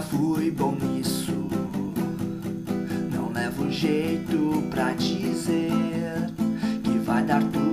fui bom nisso. Não levo jeito pra dizer que vai dar tudo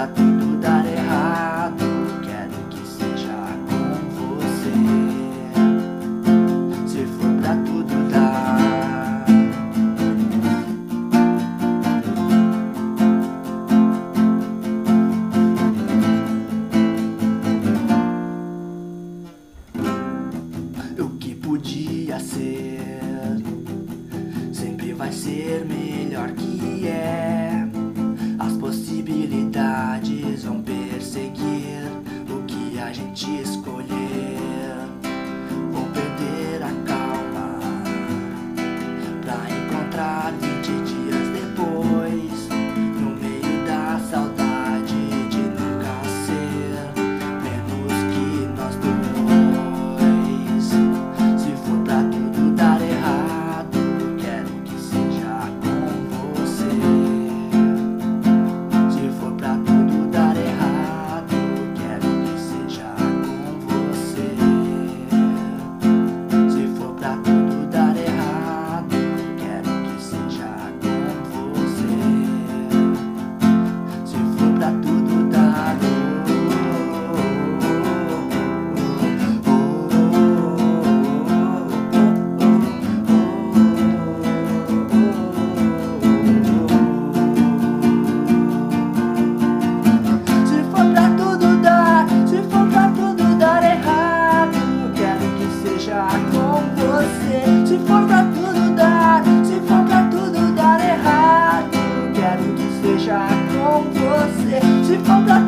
pra tudo dar errado, quero que seja com você. Se for pra tudo dar. O que podia ser sempre vai ser melhor que é. De escolher. music of the